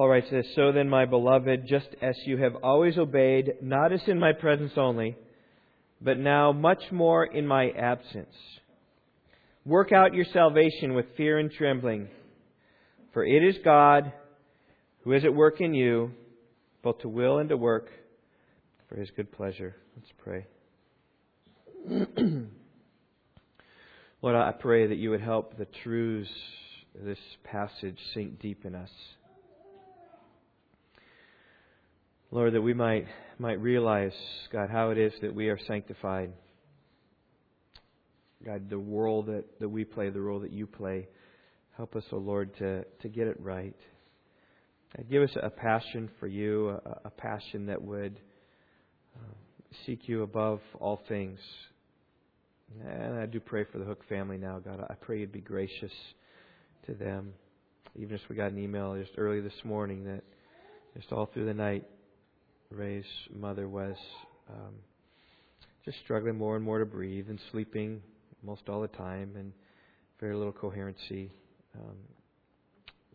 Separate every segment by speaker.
Speaker 1: Paul writes this So then, my beloved, just as you have always obeyed, not as in my presence only, but now much more in my absence, work out your salvation with fear and trembling, for it is God who is at work in you, both to will and to work for his good pleasure. Let's pray. Lord, I pray that you would help the truths of this passage sink deep in us. Lord, that we might, might realize, God, how it is that we are sanctified. God, the role that, that we play, the role that you play. Help us, O oh Lord, to, to get it right. God, give us a passion for you, a, a passion that would uh, seek you above all things. And I do pray for the Hook family now, God. I pray you'd be gracious to them. Even as we got an email just early this morning that just all through the night, Ray's mother was um, just struggling more and more to breathe and sleeping most all the time and very little coherency. Um,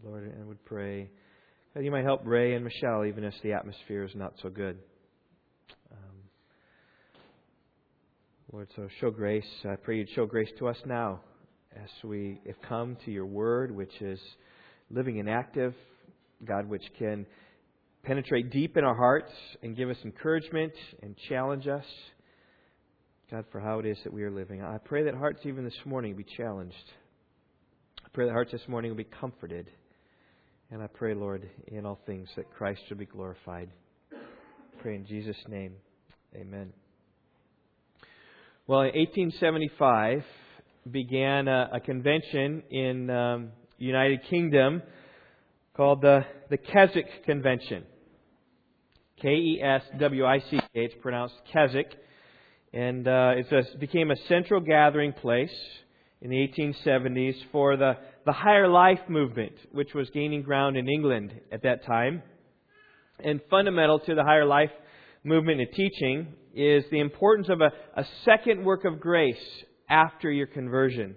Speaker 1: Lord, I would pray that you might help Ray and Michelle even as the atmosphere is not so good. Lord, so show grace. I pray you'd show grace to us now as we have come to your word, which is living and active, God, which can penetrate deep in our hearts and give us encouragement and challenge us, God, for how it is that we are living. I pray that hearts even this morning be challenged. I pray that hearts this morning will be comforted. And I pray, Lord, in all things that Christ should be glorified. I pray in Jesus' name. Amen. Well, in 1875 began a, a convention in um, United Kingdom called the the Keswick Convention. K E S W I C K. It's pronounced Keswick, and uh, it became a central gathering place in the 1870s for the the higher life movement, which was gaining ground in England at that time. And fundamental to the higher life movement and teaching is the importance of a, a second work of grace after your conversion.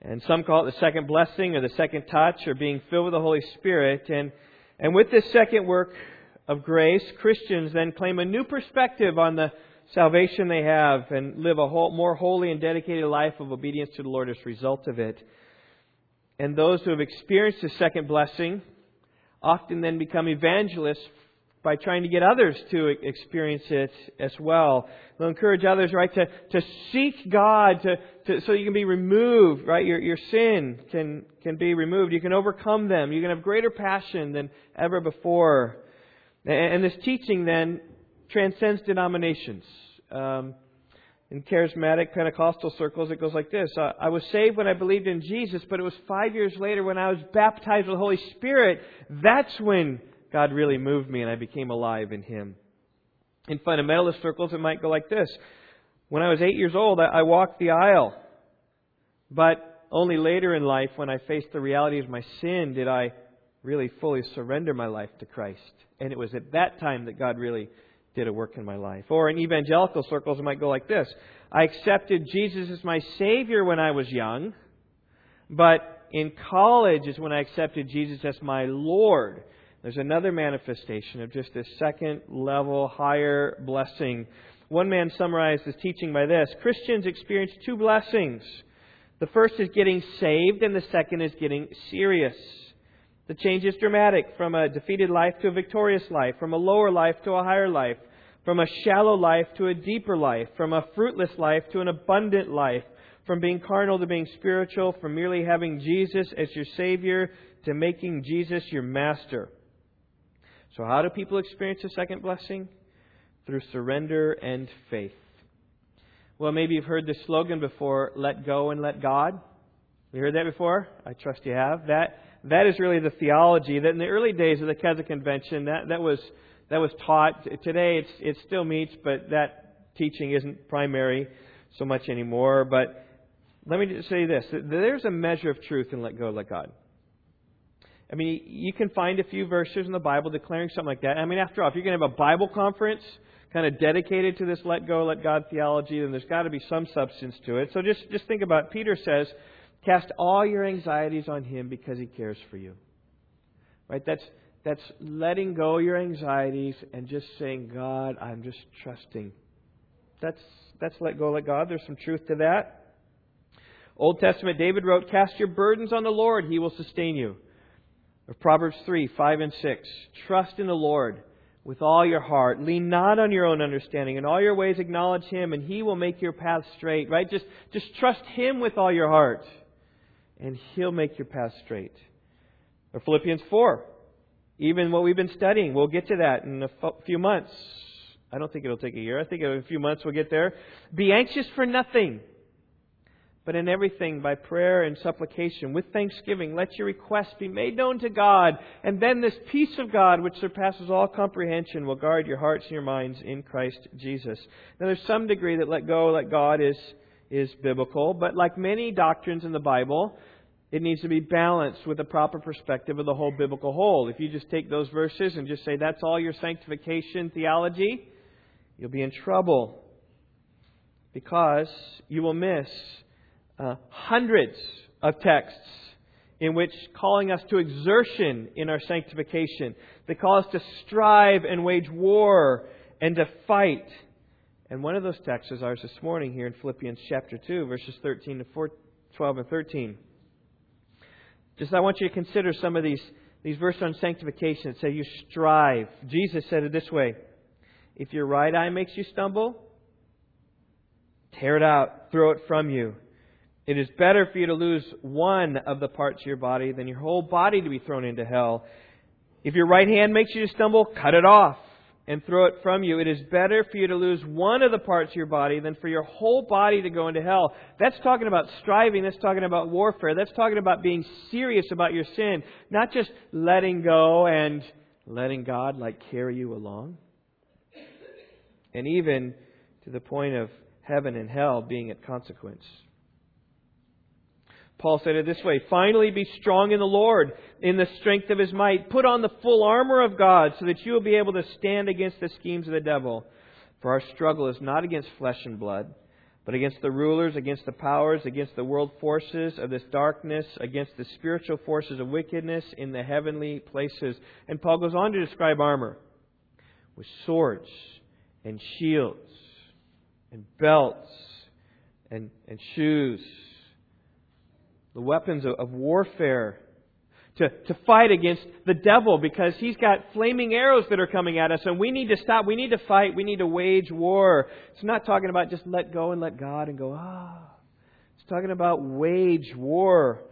Speaker 1: And some call it the second blessing or the second touch or being filled with the Holy Spirit. And, and with this second work of grace, Christians then claim a new perspective on the salvation they have and live a whole, more holy and dedicated life of obedience to the Lord as a result of it. And those who have experienced the second blessing often then become evangelists by trying to get others to experience it as well. They'll encourage others, right, to, to seek God to, to, so you can be removed, right? Your, your sin can, can be removed. You can overcome them. You can have greater passion than ever before. And, this teaching then transcends denominations. Um, in charismatic Pentecostal circles, it goes like this uh, I was saved when I believed in Jesus, but it was five years later when I was baptized with the Holy Spirit. That's when God really moved me and I became alive in Him. In fundamentalist circles, it might go like this. When I was eight years old, I walked the aisle. But only later in life, when I faced the reality of my sin, did I really fully surrender my life to Christ. And it was at that time that God really did a work in my life. Or in evangelical circles, it might go like this I accepted Jesus as my Savior when I was young, but in college is when I accepted Jesus as my Lord. There's another manifestation of just this second level, higher blessing. One man summarized his teaching by this Christians experience two blessings. The first is getting saved, and the second is getting serious. The change is dramatic from a defeated life to a victorious life, from a lower life to a higher life, from a shallow life to a deeper life, from a fruitless life to an abundant life, from being carnal to being spiritual, from merely having Jesus as your Savior to making Jesus your Master. So, how do people experience the second blessing? Through surrender and faith. Well, maybe you've heard this slogan before let go and let God. You heard that before? I trust you have. That, that is really the theology that in the early days of the Keswick Convention, that, that, was, that was taught. Today it's, it still meets, but that teaching isn't primary so much anymore. But let me just say this there's a measure of truth in let go, let God. I mean, you can find a few verses in the Bible declaring something like that. I mean, after all, if you're going to have a Bible conference kind of dedicated to this let go, let God theology, then there's got to be some substance to it. So just, just think about it. Peter says, cast all your anxieties on him because he cares for you. Right? That's, That's letting go your anxieties and just saying, God, I'm just trusting. That's, that's let go, let God. There's some truth to that. Old Testament, David wrote, Cast your burdens on the Lord, he will sustain you. Or Proverbs 3, 5 and 6. Trust in the Lord with all your heart. Lean not on your own understanding. In all your ways acknowledge him, and he will make your path straight. Right? Just, just trust him with all your heart, and he'll make your path straight. Or Philippians 4. Even what we've been studying, we'll get to that in a few months. I don't think it'll take a year. I think in a few months we'll get there. Be anxious for nothing but in everything, by prayer and supplication, with thanksgiving, let your requests be made known to God. And then this peace of God, which surpasses all comprehension, will guard your hearts and your minds in Christ Jesus. Now, there's some degree that let go, let God is, is biblical, but like many doctrines in the Bible, it needs to be balanced with a proper perspective of the whole biblical whole. If you just take those verses and just say that's all your sanctification theology, you'll be in trouble because you will miss uh, hundreds of texts in which calling us to exertion in our sanctification. They call us to strive and wage war and to fight. And one of those texts is ours this morning here in Philippians chapter 2, verses 13 to 4, 12 and 13. Just I want you to consider some of these, these verses on sanctification that say you strive. Jesus said it this way If your right eye makes you stumble, tear it out, throw it from you. It is better for you to lose one of the parts of your body than your whole body to be thrown into hell. If your right hand makes you stumble, cut it off and throw it from you. It is better for you to lose one of the parts of your body than for your whole body to go into hell. That's talking about striving. That's talking about warfare. That's talking about being serious about your sin, not just letting go and letting God like carry you along. And even to the point of heaven and hell being at consequence. Paul said it this way Finally, be strong in the Lord, in the strength of his might. Put on the full armor of God, so that you will be able to stand against the schemes of the devil. For our struggle is not against flesh and blood, but against the rulers, against the powers, against the world forces of this darkness, against the spiritual forces of wickedness in the heavenly places. And Paul goes on to describe armor with swords and shields and belts and, and shoes the weapons of, warfare to, to fight against the devil because he's got flaming arrows that are coming at us and we need to stop. We need to fight. We need to wage war. It's not talking about just let go and let God and go, ah. It's talking about wage war.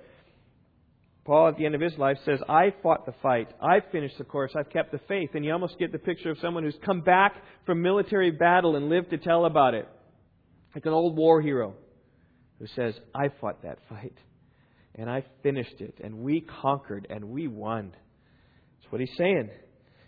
Speaker 1: Paul, at the end of his life, says, I fought the fight. I've finished the course. I've kept the faith. And you almost get the picture of someone who's come back from military battle and lived to tell about it. Like an old war hero who says, I fought that fight and I finished it, and we conquered, and we won. That's what he's saying.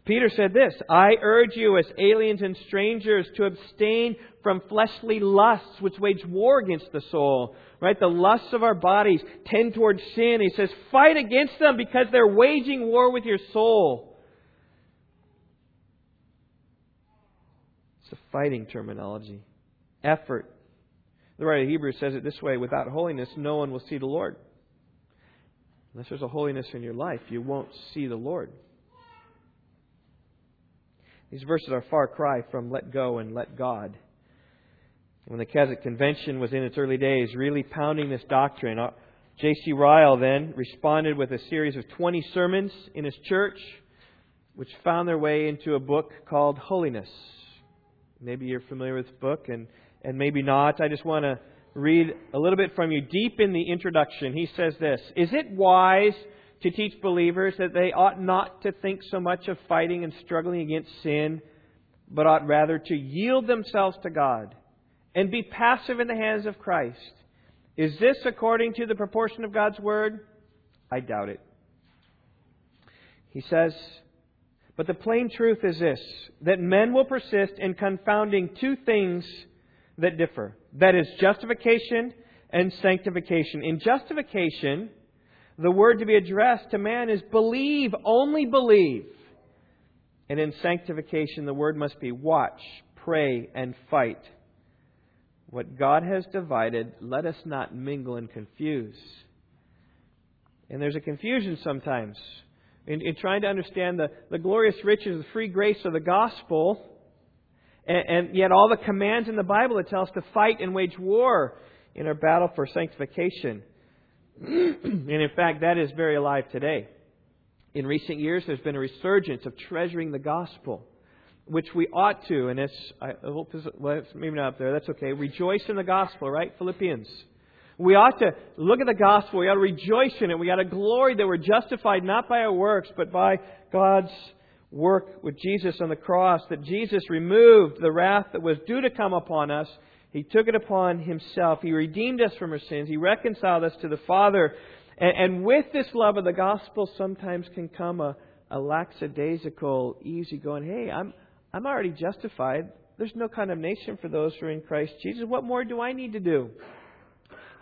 Speaker 1: Peter said this I urge you, as aliens and strangers, to abstain from fleshly lusts which wage war against the soul. Right? The lusts of our bodies tend towards sin. He says, fight against them because they're waging war with your soul. It's a fighting terminology. Effort. The writer of Hebrews says it this way without holiness, no one will see the Lord. Unless there's a holiness in your life, you won't see the Lord. These verses are far cry from let go and let God. When the Keswick Convention was in its early days, really pounding this doctrine, uh, J.C. Ryle then responded with a series of 20 sermons in his church, which found their way into a book called Holiness. Maybe you're familiar with this book, and, and maybe not. I just want to read a little bit from you. Deep in the introduction, he says this Is it wise to teach believers that they ought not to think so much of fighting and struggling against sin, but ought rather to yield themselves to God and be passive in the hands of Christ? Is this according to the proportion of God's Word? I doubt it. He says, But the plain truth is this that men will persist in confounding two things that differ. That is justification and sanctification. In justification, the word to be addressed to man is believe, only believe. And in sanctification, the word must be watch, pray, and fight. What God has divided, let us not mingle and confuse. And there's a confusion sometimes in, in trying to understand the, the glorious riches, the free grace of the gospel, and, and yet all the commands in the Bible that tell us to fight and wage war in our battle for sanctification. and in fact, that is very alive today. In recent years, there's been a resurgence of treasuring the gospel, which we ought to, and it's, I hope this, well, it's maybe not up there, that's okay. Rejoice in the gospel, right? Philippians. We ought to look at the gospel. We ought to rejoice in it. We ought to glory that we're justified not by our works, but by God's work with Jesus on the cross. That Jesus removed the wrath that was due to come upon us. He took it upon himself. He redeemed us from our sins. He reconciled us to the Father. And, and with this love of the gospel, sometimes can come a, a lackadaisical, easygoing, hey, I'm, I'm already justified. There's no condemnation for those who are in Christ Jesus. What more do I need to do?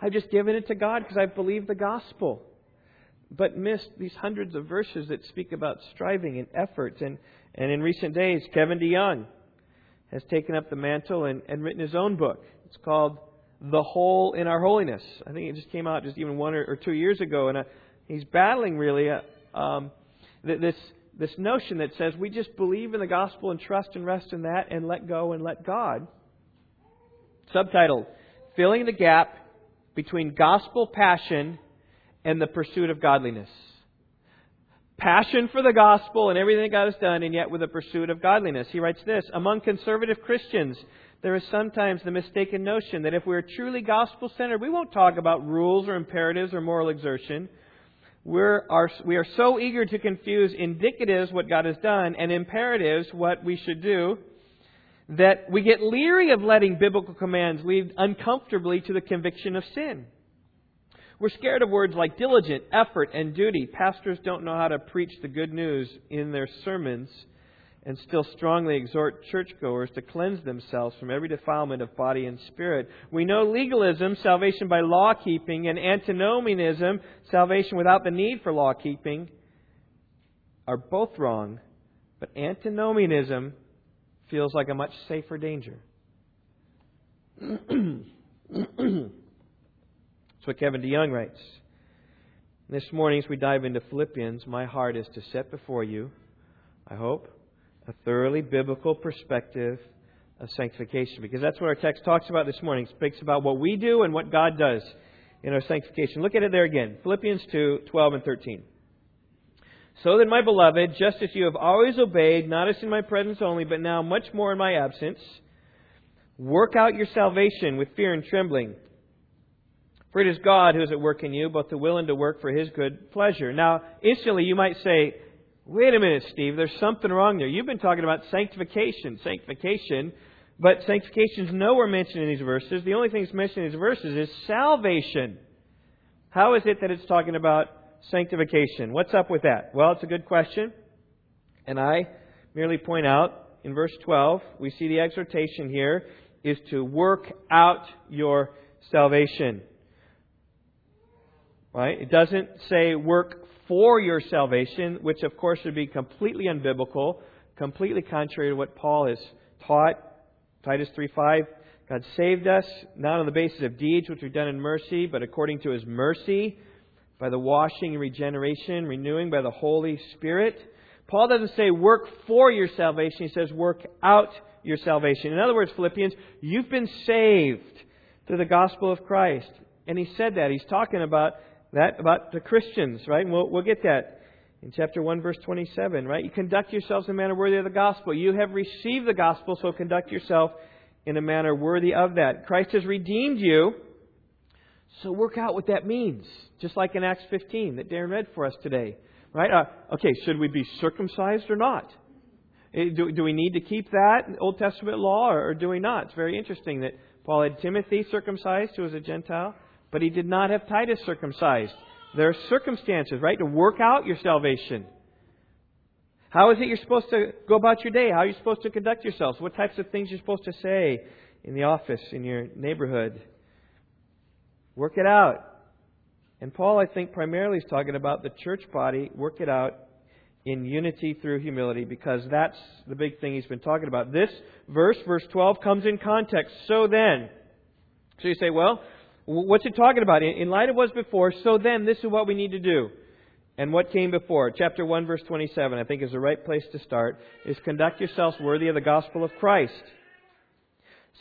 Speaker 1: I've just given it to God because I believe the gospel. But missed these hundreds of verses that speak about striving and effort. And, and in recent days, Kevin DeYoung has taken up the mantle and, and written his own book. It's called The Hole in Our Holiness. I think it just came out just even one or, or two years ago. And uh, he's battling really uh, um, this, this notion that says we just believe in the gospel and trust and rest in that and let go and let God. Subtitled, Filling the Gap between gospel passion and the pursuit of godliness. Passion for the gospel and everything God has done, and yet with a pursuit of godliness. He writes this Among conservative Christians, there is sometimes the mistaken notion that if we are truly gospel centered, we won't talk about rules or imperatives or moral exertion. We're, are, we are so eager to confuse indicatives, what God has done, and imperatives, what we should do, that we get leery of letting biblical commands lead uncomfortably to the conviction of sin. We're scared of words like diligent, effort, and duty. Pastors don't know how to preach the good news in their sermons and still strongly exhort churchgoers to cleanse themselves from every defilement of body and spirit. We know legalism, salvation by law keeping, and antinomianism, salvation without the need for law keeping, are both wrong, but antinomianism feels like a much safer danger. That's what Kevin DeYoung writes. This morning, as we dive into Philippians, my heart is to set before you, I hope, a thoroughly biblical perspective of sanctification. Because that's what our text talks about this morning. It speaks about what we do and what God does in our sanctification. Look at it there again. Philippians 2 12 and 13. So then, my beloved, just as you have always obeyed, not as in my presence only, but now much more in my absence, work out your salvation with fear and trembling. For it is God who is at work in you, both to will and to work for his good pleasure. Now, instantly you might say, wait a minute, Steve, there's something wrong there. You've been talking about sanctification, sanctification, but sanctification is nowhere mentioned in these verses. The only thing that's mentioned in these verses is salvation. How is it that it's talking about sanctification. What's up with that? Well, it's a good question. And I merely point out in verse 12, we see the exhortation here is to work out your salvation. Right? It doesn't say work for your salvation, which of course would be completely unbiblical, completely contrary to what Paul has taught. Titus 3:5 God saved us not on the basis of deeds which we've done in mercy, but according to his mercy by the washing and regeneration, renewing by the Holy Spirit. Paul doesn't say work for your salvation, he says work out your salvation. In other words, Philippians, you've been saved through the gospel of Christ. And he said that. He's talking about that, about the Christians, right? And we'll, we'll get that in chapter 1, verse 27, right? You conduct yourselves in a manner worthy of the gospel. You have received the gospel, so conduct yourself in a manner worthy of that. Christ has redeemed you so work out what that means, just like in Acts 15 that Darren read for us today. Right? Uh, okay, should we be circumcised or not? Eh, do, do we need to keep that Old Testament law or, or do we not? It's very interesting that Paul had Timothy circumcised, who was a Gentile, but he did not have Titus circumcised. There are circumstances, right, to work out your salvation. How is it you're supposed to go about your day? How are you supposed to conduct yourselves? What types of things you're supposed to say in the office, in your neighborhood? Work it out. And Paul, I think, primarily is talking about the church body. Work it out in unity through humility because that's the big thing he's been talking about. This verse, verse 12, comes in context. So then. So you say, well, what's it talking about? In light of what's before, so then, this is what we need to do. And what came before? Chapter 1, verse 27, I think is the right place to start, is conduct yourselves worthy of the gospel of Christ.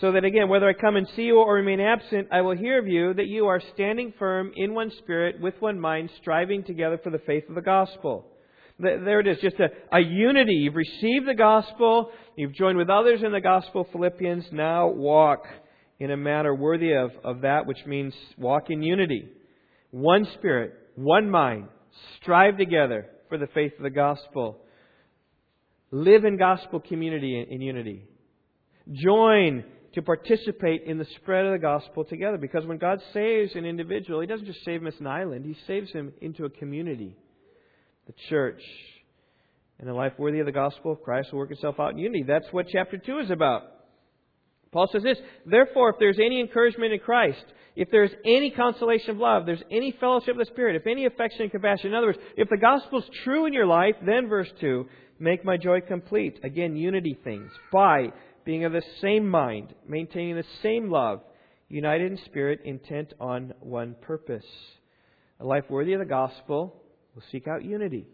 Speaker 1: So that again, whether I come and see you or remain absent, I will hear of you that you are standing firm in one spirit, with one mind, striving together for the faith of the gospel. There it is, just a, a unity. You've received the gospel, you've joined with others in the gospel, Philippians. Now walk in a manner worthy of, of that, which means walk in unity. One spirit, one mind, strive together for the faith of the gospel. Live in gospel community in, in unity. Join to participate in the spread of the gospel together. Because when God saves an individual, He doesn't just save him as an island, He saves him into a community, the church. And a life worthy of the gospel of Christ will work itself out in unity. That's what chapter 2 is about. Paul says this Therefore, if there's any encouragement in Christ, if there's any consolation of love, there's any fellowship of the Spirit, if any affection and compassion, in other words, if the gospel's true in your life, then verse 2, make my joy complete. Again, unity things. By being of the same mind, maintaining the same love, united in spirit, intent on one purpose. A life worthy of the gospel will seek out unity.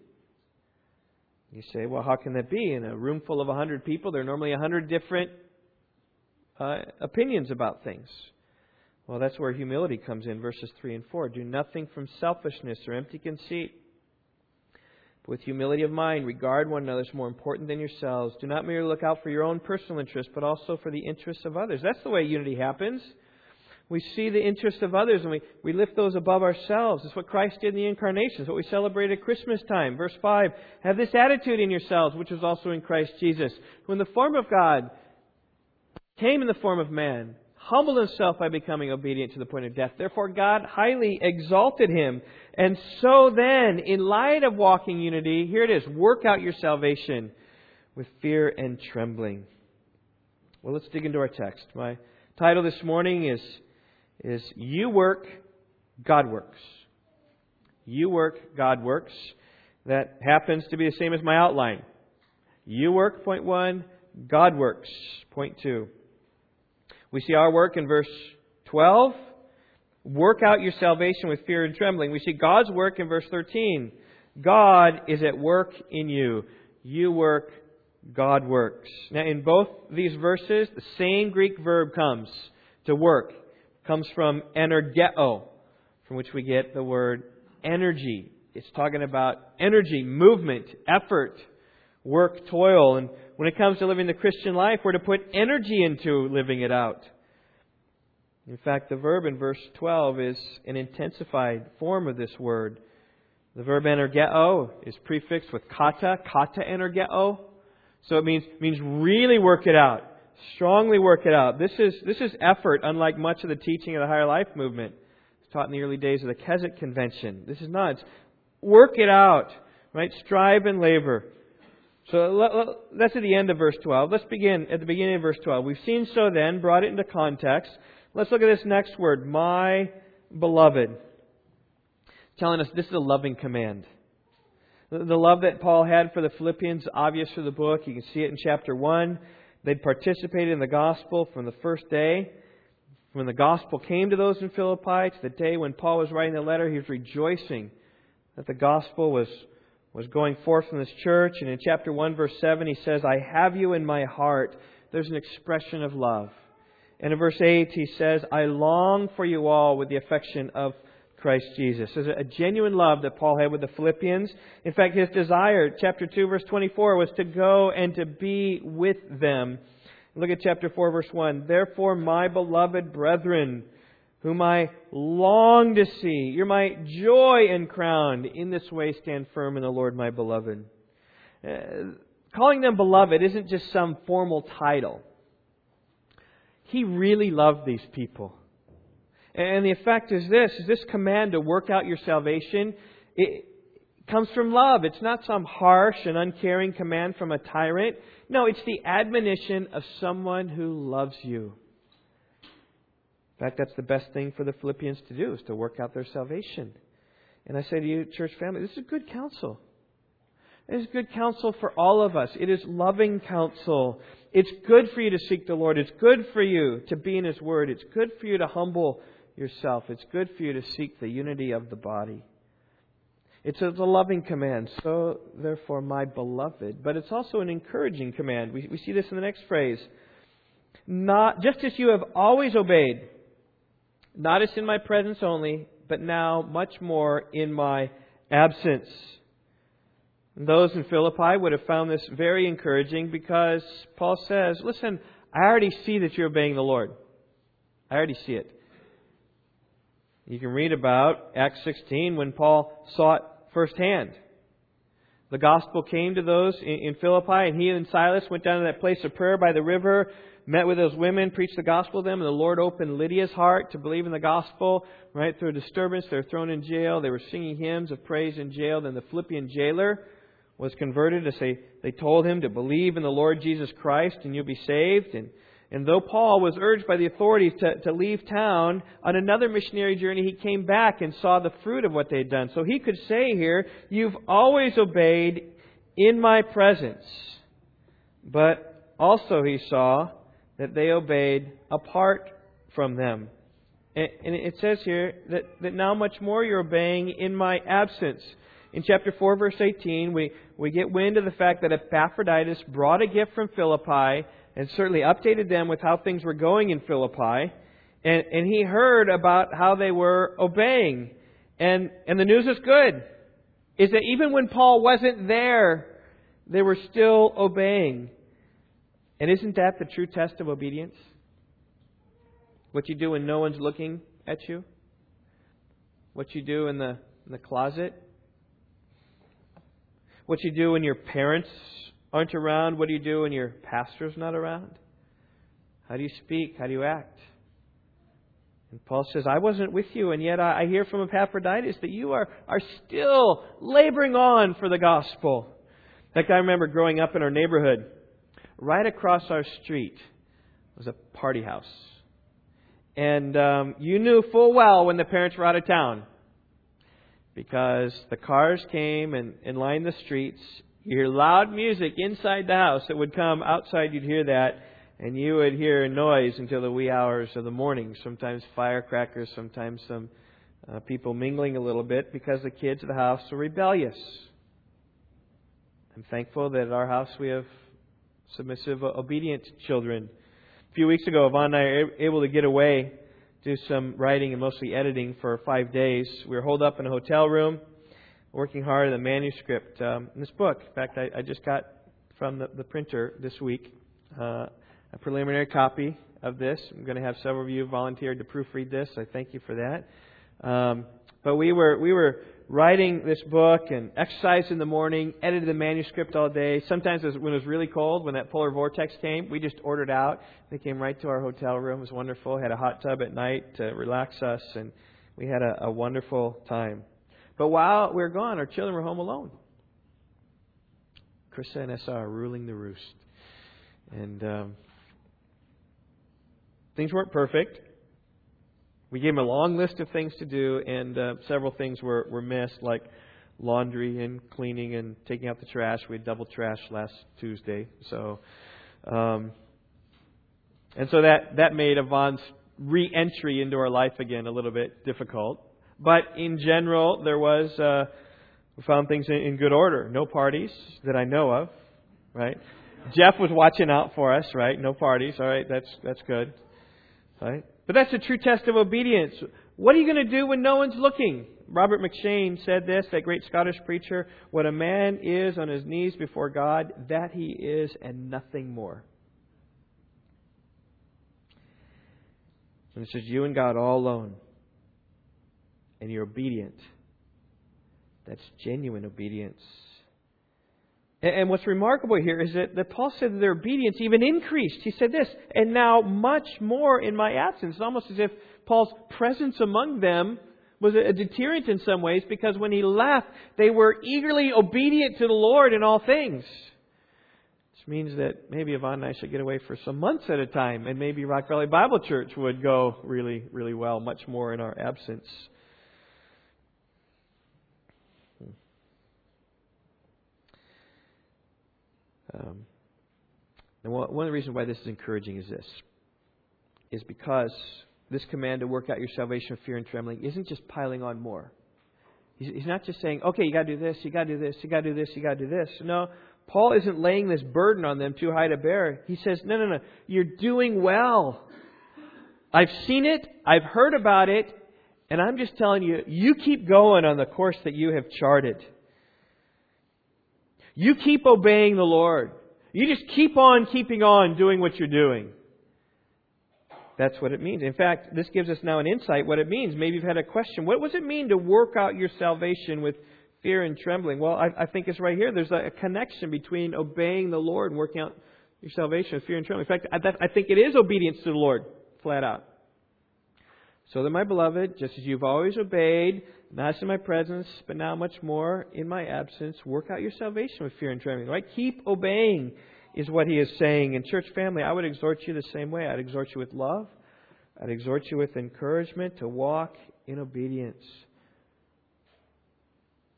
Speaker 1: You say, well, how can that be? In a room full of 100 people, there are normally 100 different uh, opinions about things. Well, that's where humility comes in, verses 3 and 4. Do nothing from selfishness or empty conceit with humility of mind, regard one another as more important than yourselves. Do not merely look out for your own personal interests, but also for the interests of others. That's the way unity happens. We see the interests of others and we, we lift those above ourselves. It's what Christ did in the incarnation. It's what we celebrate at Christmas time. Verse 5 Have this attitude in yourselves, which was also in Christ Jesus, who in the form of God came in the form of man humbled himself by becoming obedient to the point of death. Therefore, God highly exalted him. And so then, in light of walking unity, here it is work out your salvation with fear and trembling. Well, let's dig into our text. My title this morning is, is You Work, God Works. You Work, God Works. That happens to be the same as my outline. You work, point one. God works, point two. We see our work in verse 12. Work out your salvation with fear and trembling. We see God's work in verse 13. God is at work in you. You work, God works. Now, in both these verses, the same Greek verb comes to work. It comes from energeo, from which we get the word energy. It's talking about energy, movement, effort, work, toil. And when it comes to living the Christian life, we're to put energy into living it out. In fact, the verb in verse 12 is an intensified form of this word. The verb energeo is prefixed with kata, kata energeo. So it means, means really work it out. Strongly work it out. This is, this is effort, unlike much of the teaching of the higher life movement. It's taught in the early days of the Keswick Convention. This is not. Work it out. Right? Strive and labor. So that's at the end of verse 12. Let's begin at the beginning of verse 12. We've seen so then, brought it into context. Let's look at this next word, my beloved. telling us this is a loving command. The love that Paul had for the Philippians, obvious for the book. You can see it in chapter 1. They'd participated in the gospel from the first day. When the gospel came to those in Philippi, to the day when Paul was writing the letter, he was rejoicing that the gospel was was going forth from this church. And in chapter 1, verse 7, he says, I have you in my heart. There's an expression of love. And in verse 8, he says, I long for you all with the affection of Christ Jesus. There's a genuine love that Paul had with the Philippians. In fact, his desire, chapter 2, verse 24, was to go and to be with them. Look at chapter 4, verse 1. Therefore, my beloved brethren, whom I long to see. You're my joy and crown. In this way, stand firm in the Lord, my beloved. Uh, calling them beloved isn't just some formal title. He really loved these people. And the effect is this, is this command to work out your salvation, it comes from love. It's not some harsh and uncaring command from a tyrant. No, it's the admonition of someone who loves you. In fact, that's the best thing for the Philippians to do, is to work out their salvation. And I say to you, church family, this is good counsel. It is good counsel for all of us. It is loving counsel. It's good for you to seek the Lord. It's good for you to be in His Word. It's good for you to humble yourself. It's good for you to seek the unity of the body. It's a, loving command, so therefore, my beloved. But it's also an encouraging command. We, we see this in the next phrase. Not, just as you have always obeyed, not as in my presence only, but now much more in my absence. Those in Philippi would have found this very encouraging because Paul says, Listen, I already see that you're obeying the Lord. I already see it. You can read about Acts 16 when Paul saw it firsthand. The gospel came to those in Philippi, and he and Silas went down to that place of prayer by the river, met with those women, preached the gospel to them, and the Lord opened Lydia's heart to believe in the gospel. Right through a disturbance, they were thrown in jail. They were singing hymns of praise in jail. Then the Philippian jailer was converted to say they told him to believe in the Lord Jesus Christ and you'll be saved. And and though Paul was urged by the authorities to, to leave town, on another missionary journey, he came back and saw the fruit of what they had done. So he could say here, You've always obeyed in my presence. But also he saw that they obeyed apart from them. And, and it says here that, that now much more you're obeying in my absence. In chapter 4, verse 18, we, we get wind of the fact that Epaphroditus brought a gift from Philippi and certainly updated them with how things were going in Philippi. And, and he heard about how they were obeying. And, and the news is good. Is that even when Paul wasn't there, they were still obeying. And isn't that the true test of obedience? What you do when no one's looking at you? What you do in the, in the closet? What you do when your parents aren't around, what do you do when your pastor's not around? How do you speak? How do you act? And Paul says, I wasn't with you, and yet I hear from Epaphroditus that you are, are still laboring on for the gospel. In fact, I remember growing up in our neighborhood, right across our street was a party house. And um, you knew full well when the parents were out of town because the cars came and, and lined the streets, you hear loud music inside the house that would come outside, you'd hear that, and you would hear a noise until the wee hours of the morning. Sometimes firecrackers, sometimes some uh, people mingling a little bit because the kids of the house were rebellious. I'm thankful that at our house we have submissive, obedient children. A few weeks ago, Yvonne and I were able to get away, do some writing and mostly editing for five days. We were holed up in a hotel room working hard on the manuscript um, in this book. In fact, I, I just got from the, the printer this week uh, a preliminary copy of this. I'm going to have several of you volunteered to proofread this. I thank you for that. Um, but we were we were writing this book and exercised in the morning, edited the manuscript all day. Sometimes when it was really cold, when that polar vortex came, we just ordered out. They came right to our hotel room. It was wonderful. Had a hot tub at night to relax us, and we had a, a wonderful time. But while we were gone, our children were home alone. Krista and Essa are ruling the roost. And um, things weren't perfect. We gave them a long list of things to do, and uh, several things were, were missed, like laundry and cleaning and taking out the trash. We had double trash last Tuesday. So, um, and so that, that made Yvonne's re entry into our life again a little bit difficult. But in general, there was, uh, we found things in, in good order. No parties that I know of, right? Jeff was watching out for us, right? No parties. All right, that's, that's good. Right? But that's a true test of obedience. What are you going to do when no one's looking? Robert McCheyne said this, that great Scottish preacher What a man is on his knees before God, that he is and nothing more. And it says, You and God all alone and you're obedient. That's genuine obedience. And what's remarkable here is that, that Paul said that their obedience even increased. He said this, and now much more in my absence. It's almost as if Paul's presence among them was a deterrent in some ways because when he left, they were eagerly obedient to the Lord in all things. Which means that maybe Yvonne and I should get away for some months at a time, and maybe Rock Valley Bible Church would go really, really well, much more in our absence. Um, and one of the reasons why this is encouraging is this, is because this command to work out your salvation with fear and trembling isn't just piling on more. He's not just saying, okay, you got to do this, you got to do this, you got to do this, you got to do this. No, Paul isn't laying this burden on them too high to bear. He says, no, no, no, you're doing well. I've seen it, I've heard about it, and I'm just telling you, you keep going on the course that you have charted. You keep obeying the Lord. You just keep on keeping on doing what you're doing. That's what it means. In fact, this gives us now an insight what it means. Maybe you've had a question. What does it mean to work out your salvation with fear and trembling? Well, I, I think it's right here. There's a, a, connection between obeying the Lord and working out your salvation with fear and trembling. In fact, I, I think it is obedience to the Lord, flat out. So that, my beloved, just as you've always obeyed, not in my presence, but now much more in my absence, work out your salvation with fear and trembling. Right? Keep obeying is what he is saying. In church family, I would exhort you the same way. I'd exhort you with love. I'd exhort you with encouragement to walk in obedience.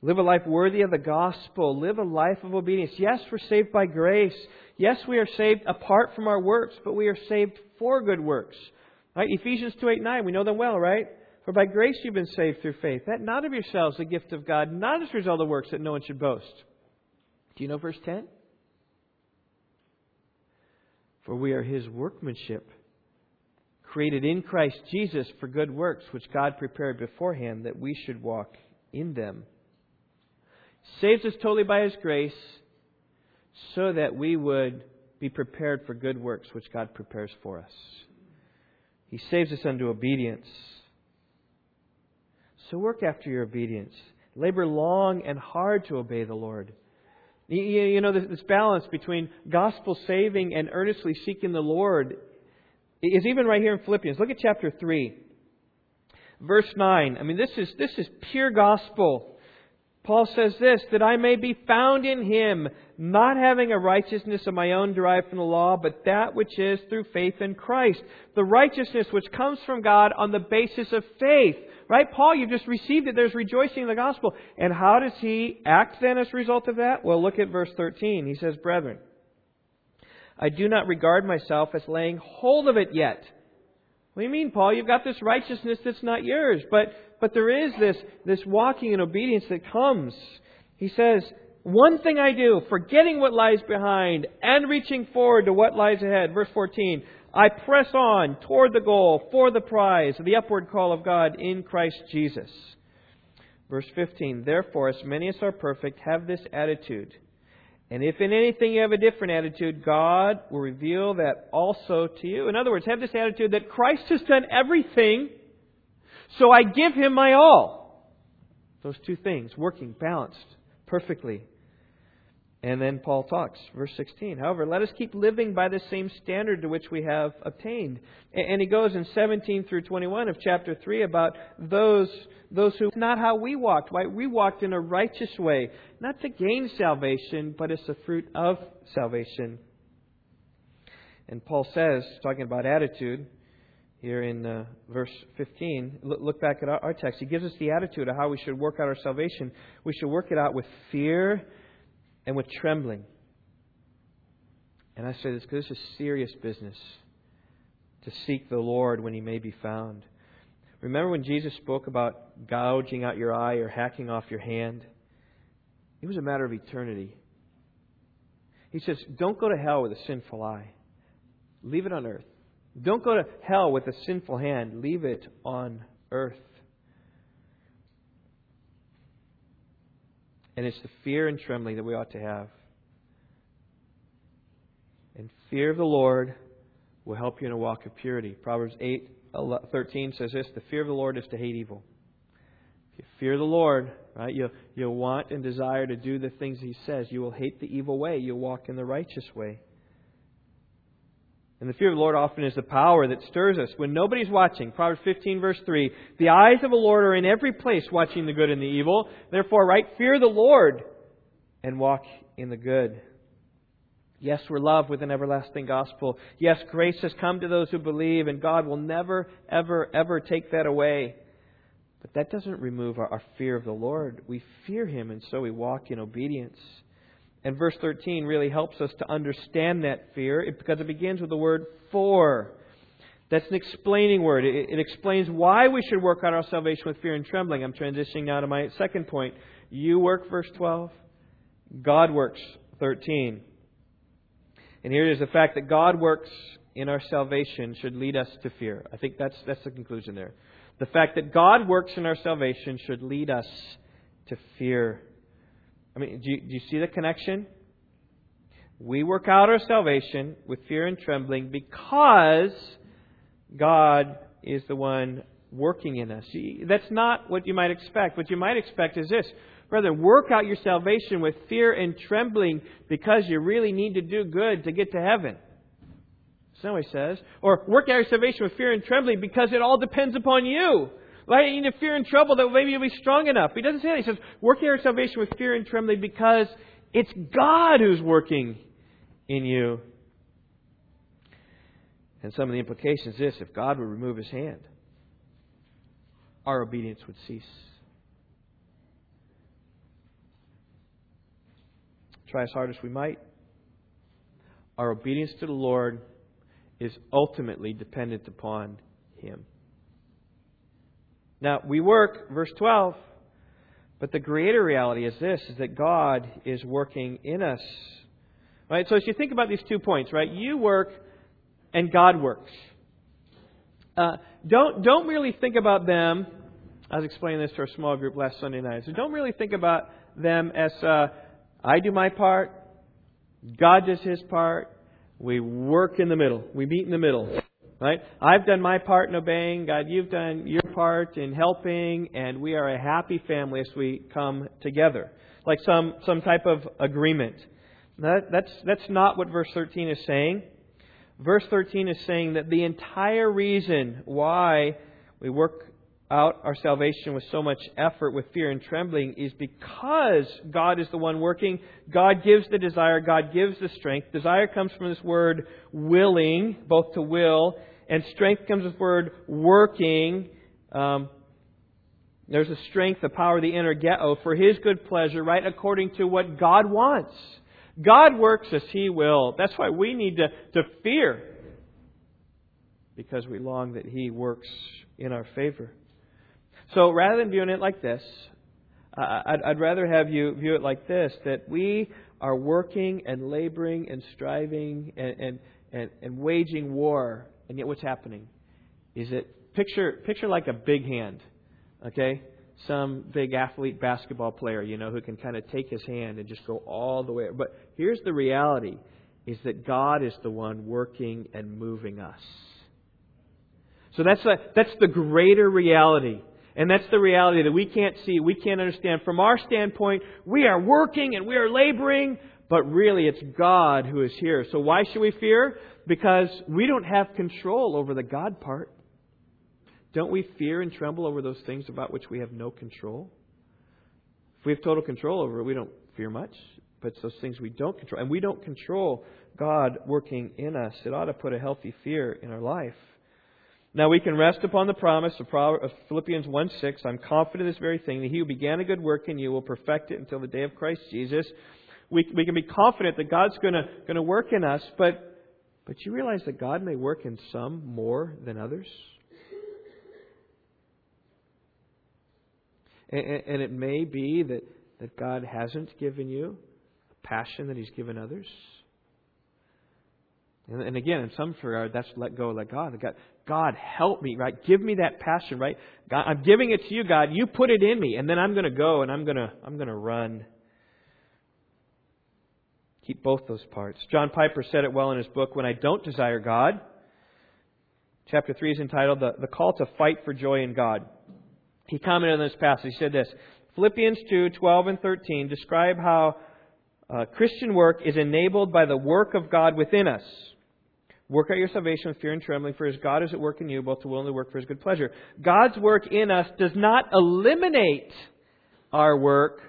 Speaker 1: Live a life worthy of the gospel. Live a life of obedience. Yes, we're saved by grace. Yes, we are saved apart from our works, but we are saved for good works. Right? Ephesians 2 8 9, we know them well, right? For by grace you've been saved through faith. That not of yourselves, the gift of God, not as a result of works that no one should boast. Do you know verse 10? For we are his workmanship, created in Christ Jesus for good works, which God prepared beforehand that we should walk in them. Saves us totally by his grace so that we would be prepared for good works, which God prepares for us. He saves us unto obedience. So work after your obedience. Labor long and hard to obey the Lord. You know, this balance between gospel saving and earnestly seeking the Lord is even right here in Philippians. Look at chapter 3, verse 9. I mean, this is, this is pure gospel. Paul says this, that I may be found in him, not having a righteousness of my own derived from the law, but that which is through faith in Christ. The righteousness which comes from God on the basis of faith. Right? Paul, you've just received it. There's rejoicing in the gospel. And how does he act then as a result of that? Well, look at verse 13. He says, Brethren, I do not regard myself as laying hold of it yet. What do you mean, Paul? You've got this righteousness that's not yours. But, but there is this, this walking in obedience that comes. He says, One thing I do, forgetting what lies behind and reaching forward to what lies ahead. Verse 14. I press on toward the goal for the prize of the upward call of God in Christ Jesus. Verse 15 Therefore, as many as are perfect have this attitude. And if in anything you have a different attitude, God will reveal that also to you. In other words, have this attitude that Christ has done everything, so I give him my all. Those two things working balanced perfectly. And then Paul talks, verse 16. However, let us keep living by the same standard to which we have obtained. And he goes in 17 through 21 of chapter 3 about those, those who, not how we walked. Right? We walked in a righteous way, not to gain salvation, but as the fruit of salvation. And Paul says, talking about attitude, here in uh, verse 15, look, back at our text. He gives us the attitude of how we should work out our salvation. We should work it out with fear and with trembling. And I say this because this is serious business to seek the Lord when he may be found. Remember when Jesus spoke about gouging out your eye or hacking off your hand? It was a matter of eternity. He says, Don't go to hell with a sinful eye. Leave it on earth. Don't go to hell with a sinful hand. Leave it on earth. And it's the fear and trembling that we ought to have. And fear of the Lord will help you in a walk of purity. Proverbs 8 13 says this The fear of the Lord is to hate evil. If you fear the Lord, right, you'll, you'll want and desire to do the things He says. You will hate the evil way. You'll walk in the righteous way. And the fear of the Lord often is the power that stirs us when nobody's watching. Proverbs 15, verse 3. The eyes of the Lord are in every place, watching the good and the evil. Therefore, right, fear the Lord and walk in the good. Yes, we're loved with an everlasting gospel. Yes, grace has come to those who believe, and God will never, ever, ever take that away. But that doesn't remove our, our fear of the Lord. We fear Him, and so we walk in obedience. And verse 13 really helps us to understand that fear because it begins with the word for. That's an explaining word. It, it explains why we should work out our salvation with fear and trembling. I'm transitioning now to my second point. You work, verse 12. God works, 13. And here is the fact that God works in our salvation should lead us to fear. I think that's, that's the conclusion there. The fact that God works in our salvation should lead us to fear. I mean, do you, do you see the connection? We work out our salvation with fear and trembling because God is the one working in us. See, that's not what you might expect. What you might expect is this. Brother, work out your salvation with fear and trembling because you really need to do good to get to heaven. That's not what he says. Or work out your salvation with fear and trembling because it all depends upon you. Right? You need fear and trouble that maybe you'll be strong enough. He doesn't say that. He says, work out your salvation with fear and trembling because it's God who's working in you. And some of the implications is this if God would remove his hand, our obedience would cease. Try as hard as we might, our obedience to the Lord is ultimately dependent upon him. Now, we work, verse 12, but the greater reality is this is that God is working in us Right? So as you think about these two points, right? You work and God works. Uh, don't, don't really think about them. I was explaining this to our small group last Sunday night. So don't really think about them as uh, I do my part, God does his part, we work in the middle, we meet in the middle. Right? I've done my part in obeying. God, you've done your part in helping, and we are a happy family as we come together. Like some, some type of agreement. That, that's, that's not what verse 13 is saying. Verse 13 is saying that the entire reason why we work out our salvation with so much effort, with fear and trembling, is because God is the one working. God gives the desire, God gives the strength. Desire comes from this word willing, both to will, and strength comes this word working. Um, there's a strength, the power, the inner energeo, for His good pleasure, right, according to what God wants. God works as He will. That's why we need to, to fear, because we long that He works in our favor. So rather than viewing it like this, uh, I'd, I'd rather have you view it like this that we are working and laboring and striving and, and, and, and waging war, and yet what's happening? Is it picture picture like a big hand, okay? some big athlete basketball player, you know, who can kind of take his hand and just go all the way. But here's the reality is that God is the one working and moving us. So that's the, that's the greater reality. And that's the reality that we can't see, we can't understand. From our standpoint, we are working and we are laboring, but really it's God who is here. So why should we fear? Because we don't have control over the God part. Don't we fear and tremble over those things about which we have no control? If we have total control over it, we don't fear much. But it's those things we don't control. And we don't control God working in us. It ought to put a healthy fear in our life. Now we can rest upon the promise of Philippians 1 6. I'm confident of this very thing, that he who began a good work in you will perfect it until the day of Christ Jesus. We, we can be confident that God's going to work in us, but, but you realize that God may work in some more than others? And, and it may be that, that God hasn't given you a passion that He's given others. And again, in some regard, that's let go, let God. God. Help me, right? Give me that passion, right? God, I'm giving it to you, God. You put it in me, and then I'm going to go and I'm going to I'm going to run. Keep both those parts. John Piper said it well in his book, When I Don't Desire God. Chapter 3 is entitled The, the Call to Fight for Joy in God. He commented on this passage. He said this Philippians 2 12 and 13 describe how uh, Christian work is enabled by the work of God within us. Work out your salvation with fear and trembling, for as God is at work in you, both to will and to work for his good pleasure. God's work in us does not eliminate our work,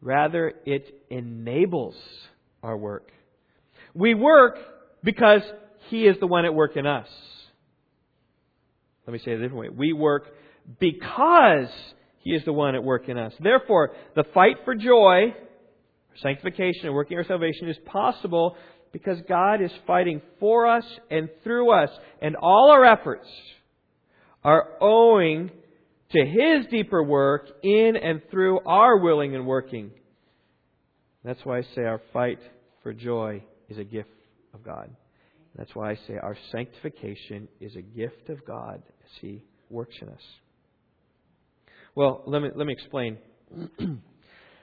Speaker 1: rather, it enables our work. We work because he is the one at work in us. Let me say it a different way. We work because He is the one at work in us. Therefore, the fight for joy, Sanctification and working our salvation is possible because God is fighting for us and through us, and all our efforts are owing to His deeper work in and through our willing and working. That's why I say our fight for joy is a gift of God. That's why I say our sanctification is a gift of God as He works in us. Well, let me, let me explain.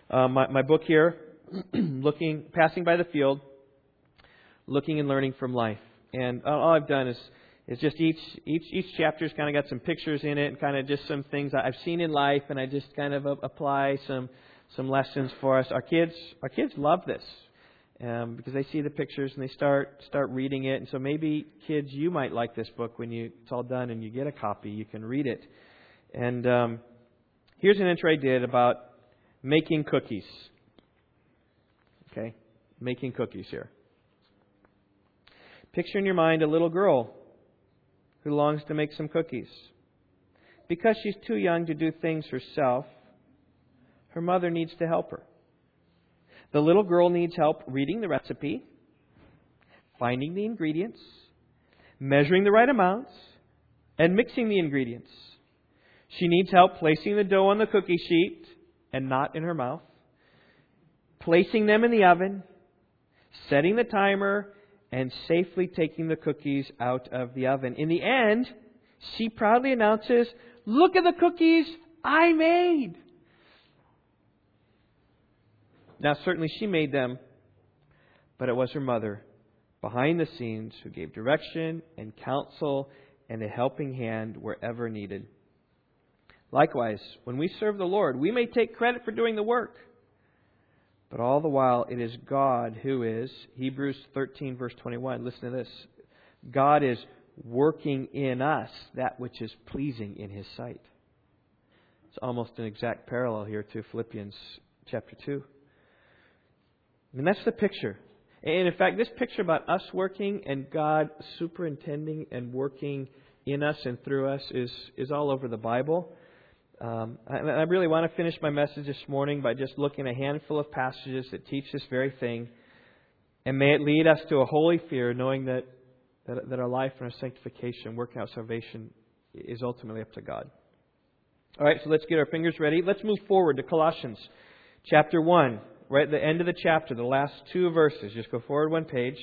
Speaker 1: uh, my, my book here, looking, passing by the field, looking and learning from life. And all I've done is is just each each each chapter's kind of got some pictures in it and kind of just some things I've seen in life, and I just kind of apply some some lessons for us. Our kids our kids love this um, because they see the pictures and they start start reading it. And so maybe kids, you might like this book when you it's all done and you get a copy. You can read it. And um, here's an entry I did about making cookies. Okay, making cookies here. Picture in your mind a little girl who longs to make some cookies. Because she's too young to do things herself, her mother needs to help her. The little girl needs help reading the recipe, finding the ingredients, measuring the right amounts, and mixing the ingredients. She needs help placing the dough on the cookie sheet and not in her mouth, placing them in the oven, setting the timer, and safely taking the cookies out of the oven. In the end, she proudly announces, Look at the cookies I made! Now, certainly she made them, but it was her mother behind the scenes who gave direction and counsel and a helping hand wherever needed. Likewise, when we serve the Lord, we may take credit for doing the work. But all the while, it is God who is, Hebrews 13, verse 21. Listen to this. God is working in us that which is pleasing in His sight. It's almost an exact parallel here to Philippians chapter 2. And that's the picture. And in fact, this picture about us working and God superintending and working in us and through us is, is all over the Bible. Um, I, I really want to finish my message this morning by just looking at a handful of passages that teach this very thing. And may it lead us to a holy fear, knowing that, that, that our life and our sanctification, working out salvation, is ultimately up to God. All right, so let's get our fingers ready. Let's move forward to Colossians chapter 1 right at the end of the chapter, the last two verses. Just go forward one page.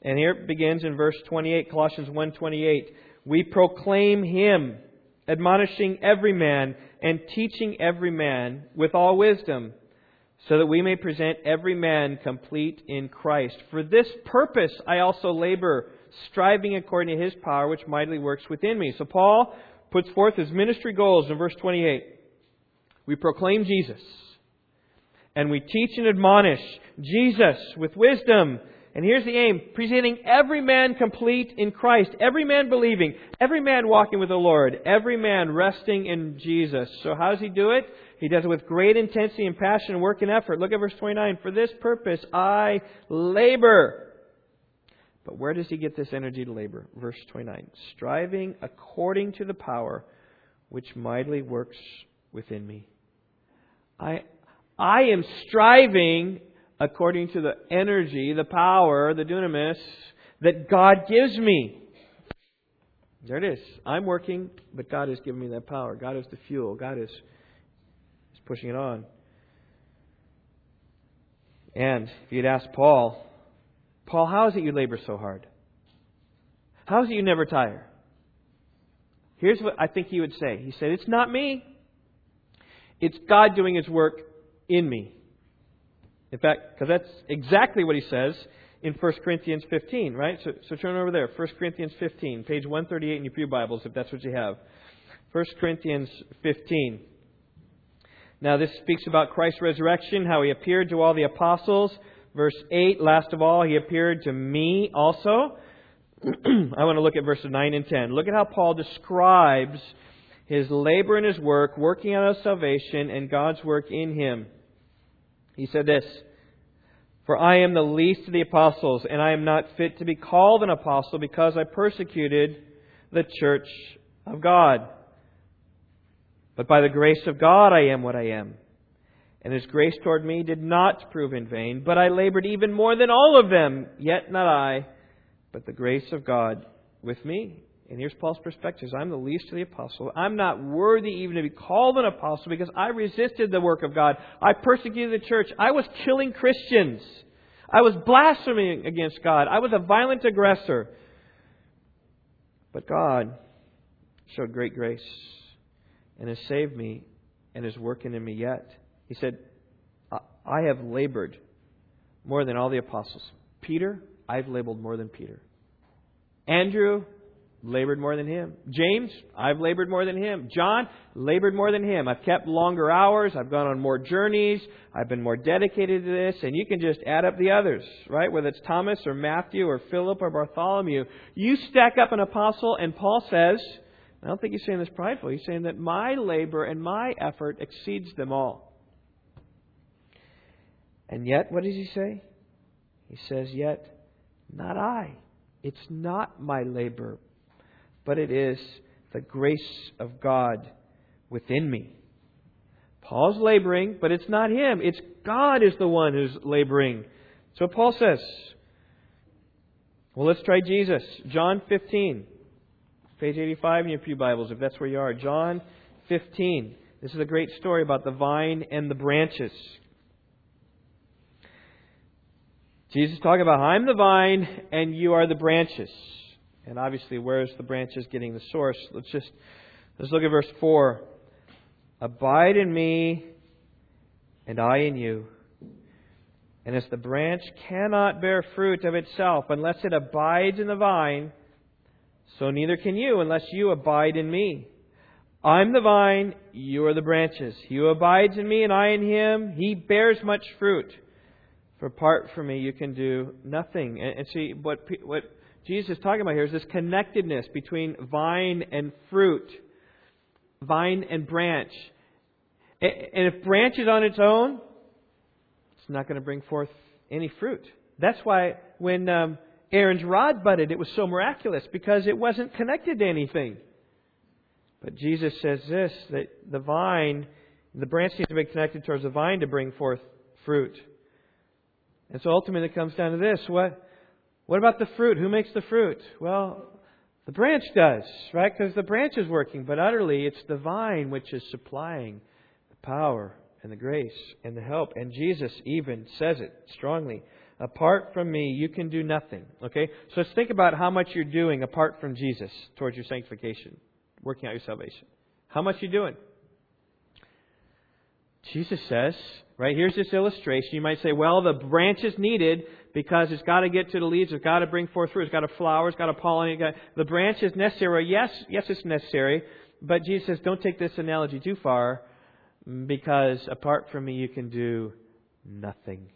Speaker 1: And here it begins in verse 28, Colossians 1:28. We proclaim him, admonishing every man and teaching every man with all wisdom, so that we may present every man complete in Christ. For this purpose I also labor, striving according to his power which mightily works within me. So Paul puts forth his ministry goals in verse 28. We proclaim Jesus and we teach and admonish Jesus with wisdom. And here's the aim presenting every man complete in Christ, every man believing, every man walking with the Lord, every man resting in Jesus. So, how does he do it? He does it with great intensity and passion, and work, and effort. Look at verse 29. For this purpose I labor. But where does he get this energy to labor? Verse 29. Striving according to the power which mightily works within me. I, I am striving according to the energy, the power, the dunamis that God gives me. There it is. I'm working, but God has given me that power. God is the fuel. God is, is pushing it on. And if you'd ask Paul, Paul, how is it you labor so hard? How is it you never tire? Here's what I think he would say. He said, It's not me. It's God doing his work in me. In fact, because that's exactly what he says in 1 Corinthians 15, right? So, so turn over there. 1 Corinthians 15, page 138 in your Pew Bibles, if that's what you have. 1 Corinthians 15. Now, this speaks about Christ's resurrection, how he appeared to all the apostles. Verse 8, last of all, he appeared to me also. I want to look at verses 9 and 10. Look at how Paul describes his labor and his work, working out of salvation, and God's work in him. He said this For I am the least of the apostles, and I am not fit to be called an apostle because I persecuted the church of God. But by the grace of God I am what I am. and his grace toward me did not prove in vain, but I labored even more than all of them, yet not I, but the grace of God with me. And here's Paul's perspective. I'm the least of the apostles. I'm not worthy even to be called an apostle because I resisted the work of God. I persecuted the church. I was killing Christians. I was blaspheming against God. I was a violent aggressor. But God showed great grace and has saved me and is working in me yet. He said, I have labored more than all the apostles. Peter, I've labored more than Peter. Andrew, labored more than him. James, I've labored more than him. John, labored more than him. I've kept longer hours. I've gone on more journeys. I've been more dedicated to this. And you can just add up the others, right? Whether it's Thomas or Matthew or Philip or Bartholomew. You stack up an apostle, and Paul says, I don't think he's saying this prideful. He's saying that my labor and my effort exceeds them all. And yet, what does he say? He says, Yet, not I. It's not my labor, but it is the grace of God within me. Paul's laboring, but it's not him. It's God is the one who's laboring. So Paul says, well, let's try Jesus. John 15, page 85 in your Pew Bibles, if that's where you are. John 15. This is a great story about the vine and the branches. Jesus talking about, I'm the vine and you are the branches. And obviously, where's the branches getting the source? Let's just let's look at verse four. Abide in me, and I in you. And as the branch cannot bear fruit of itself unless it abides in the vine, so neither can you unless you abide in me. I'm the vine, you are the branches. He who abides in me and I in him, he bears much fruit. For apart from me, you can do nothing. And, and see, what, what Jesus is talking about here is this connectedness between vine and fruit, vine and branch. And if branch is on its own, it's not going to bring forth any fruit. That's why when um, Aaron's rod budded, it was so miraculous because it wasn't connected to anything. But Jesus says this that the vine, the branch needs to be connected towards the vine to bring forth fruit. And so ultimately it comes down to this. What, what about the fruit? Who makes the fruit? Well, the branch does, right? Because the branch is working, but utterly it's the vine which is supplying the power and the grace and the help. And Jesus even says it strongly. Apart from me, you can do nothing. Okay? So let's think about how much you're doing apart from Jesus towards your sanctification, working out your salvation. How much you doing? Jesus says, right, here's this illustration. You might say, well, the branch is needed because it's got to get to the leaves, it's got to bring forth fruit, it's got to flower, it's got to pollinate. The branch is necessary. Yes, yes, it's necessary. But Jesus says, don't take this analogy too far because apart from me, you can do nothing.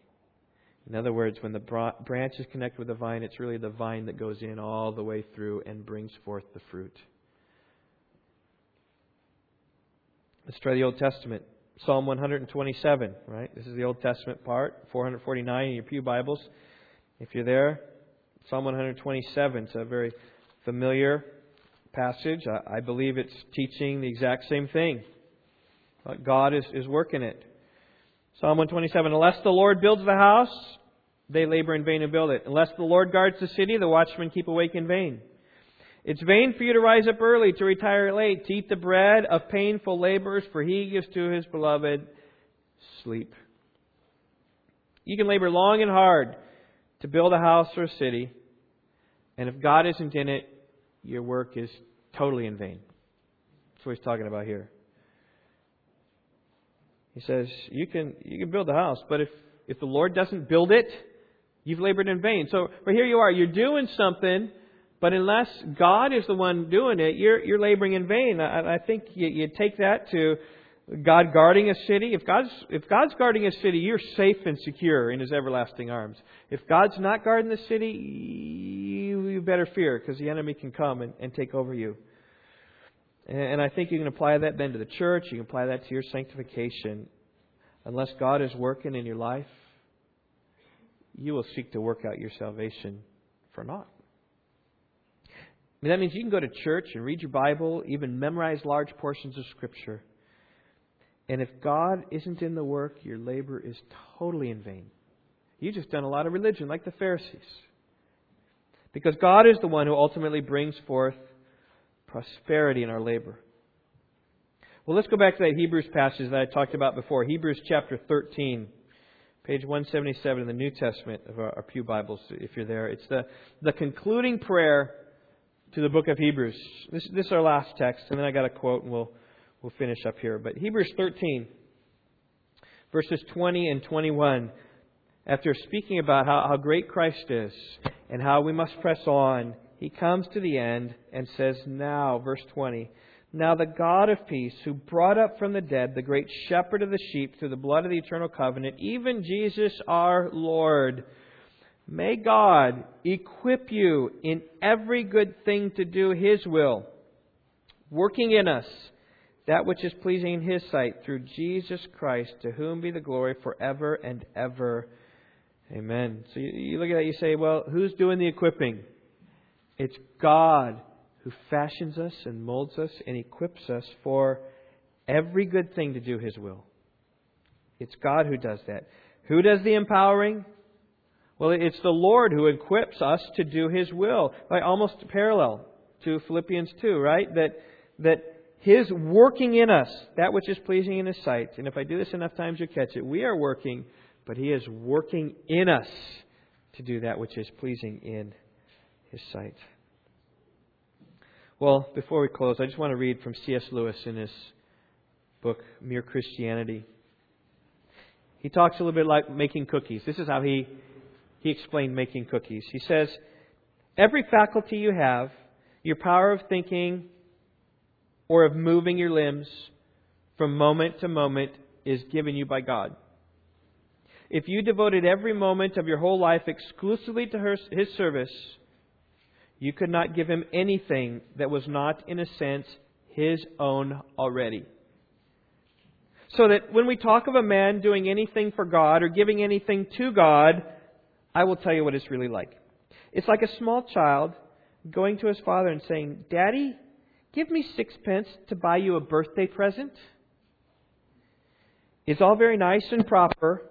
Speaker 1: In other words, when the branch is connected with the vine, it's really the vine that goes in all the way through and brings forth the fruit. Let's try the Old Testament. Psalm 127, right? This is the Old Testament part, 449 in your Pew Bibles. If you're there, Psalm 127 it's a very familiar passage. I, I believe it's teaching the exact same thing. But God is, is working it. Psalm 127 Unless the Lord builds the house, they labor in vain to build it. Unless the Lord guards the city, the watchmen keep awake in vain. It's vain for you to rise up early, to retire late, to eat the bread of painful labors, for he gives to his beloved sleep. You can labor long and hard to build a house or a city, and if God isn't in it, your work is totally in vain. That's what he's talking about here. He says, you can, you can build a house, but if, if the Lord doesn't build it, you've labored in vain. So, but here you are, you're doing something but unless God is the one doing it, you're, you're laboring in vain. I, I think you, you take that to God guarding a city. If God's, if God's guarding a city, you're safe and secure in His everlasting arms. If God's not guarding the city, you, you better fear because the enemy can come and, and take over you. And, and I think you can apply that then to the church. You can apply that to your sanctification. Unless God is working in your life, you will seek to work out your salvation for naught mean, that means you can go to church and read your Bible, even memorize large portions of Scripture. And if God isn't in the work, your labor is totally in vain. You've just done a lot of religion, like the Pharisees. Because God is the one who ultimately brings forth prosperity in our labor. Well, let's go back to that Hebrews passage that I talked about before. Hebrews chapter 13, page 177 in the New Testament of our, Pew Bibles, if you're there. It's the, the concluding prayer to the book of Hebrews. This, this is our last text, and then I got a quote, and we'll, we'll finish up here. But Hebrews 13, verses 20 and 21 after speaking about how, how great Christ is and how we must press on, he comes to the end and says, Now, verse 20, now the God of peace, who brought up from the dead the great shepherd of the sheep through the blood of the eternal covenant, even Jesus our Lord, may God equip you in every good thing to do his will, working in us that which is pleasing in his sight through Jesus Christ, to whom be the glory forever and ever. Amen. So you, look at that, you say, well, who's doing the equipping? It's God who fashions us and molds us and equips us for every good thing to do His will. It's God who does that. Who does the empowering? Well, it's the Lord who equips us to do His will. By almost parallel to Philippians 2, right? That, that His working in us, that which is pleasing in His sight. And if I do this enough times, you'll catch it. We are working but He is working in us to do that which is pleasing in His sight. Well, before we close, I just want to read from C.S. Lewis in his book, Mere Christianity. He talks a little bit like making cookies. This is how he, he explained making cookies. He says, Every faculty you have, your power of thinking or of moving your limbs from moment to moment, is given you by God. If you devoted every moment of your whole life exclusively to her, His service, you could not give Him anything that was not, in a sense, His own already. So that when we talk of a man doing anything for God or giving anything to God, I will tell you what it's really like. It's like a small child going to his father and saying, Daddy, give me sixpence to buy you a birthday present. It's all very nice and proper,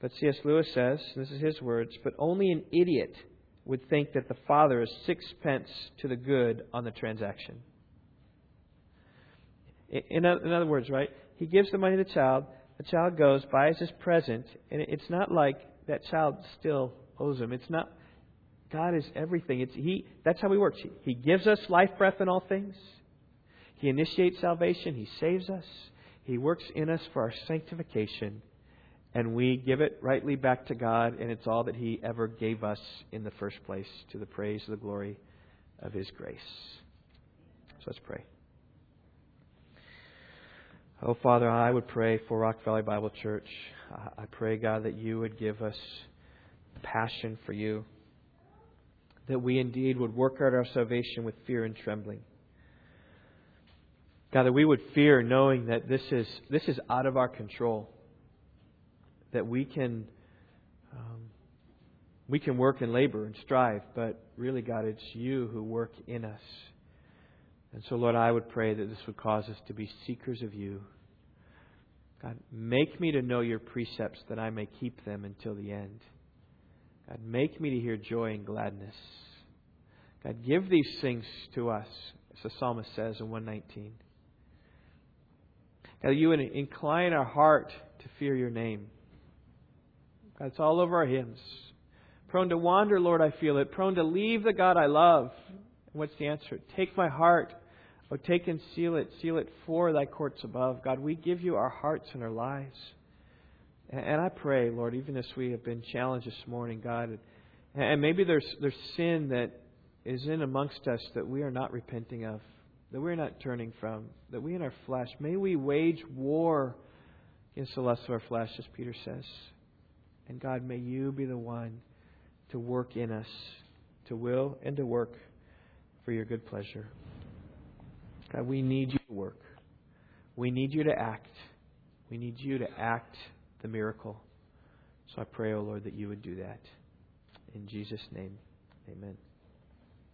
Speaker 1: but C.S. Lewis says, this is his words, but only an idiot would think that the father is sixpence to the good on the transaction. In other words, right? He gives the money to the child. The child goes, buys his present, and it's not like that child still owes him. It's not. God is everything. It's he. That's how He works. He, he gives us life, breath, and all things. He initiates salvation. He saves us. He works in us for our sanctification and we give it rightly back to God, and it's all that He ever gave us in the first place to the praise of the glory of His grace. So let's pray. Oh, Father, I would pray for Rock Valley Bible Church. I pray, God, that you would give us passion for you, that we indeed would work out our salvation with fear and trembling. God, that we would fear knowing that this is, this is out of our control that we can um, we can work and labor and strive, but really, God, it's you who work in us. And so, Lord, I would pray that this would cause us to be seekers of you. God, make me to know your precepts that I may keep them until the end. God, make me to hear joy and gladness. God, give these things to us, as the psalmist says in 119. God, you would incline our heart to fear your name. That's all over our hymns. Prone to wander, Lord, I feel it. Prone to leave the God I love. And what's the answer? Take my heart. Oh, take and seal it. Seal it for thy courts above. God, we give you our hearts and our lives. And I pray, Lord, even as we have been challenged this morning, God, and maybe there's, there's sin that is in amongst us that we are not repenting of, that we're not turning from, that we in our flesh, may we wage war against the lust of our flesh, as Peter says. And God, may you be the one to work in us, to will and to work for your good pleasure. God, we need you to work. We need you to act. We need you to act the miracle. So I pray, O oh Lord, that you would do that. In Jesus' name, amen.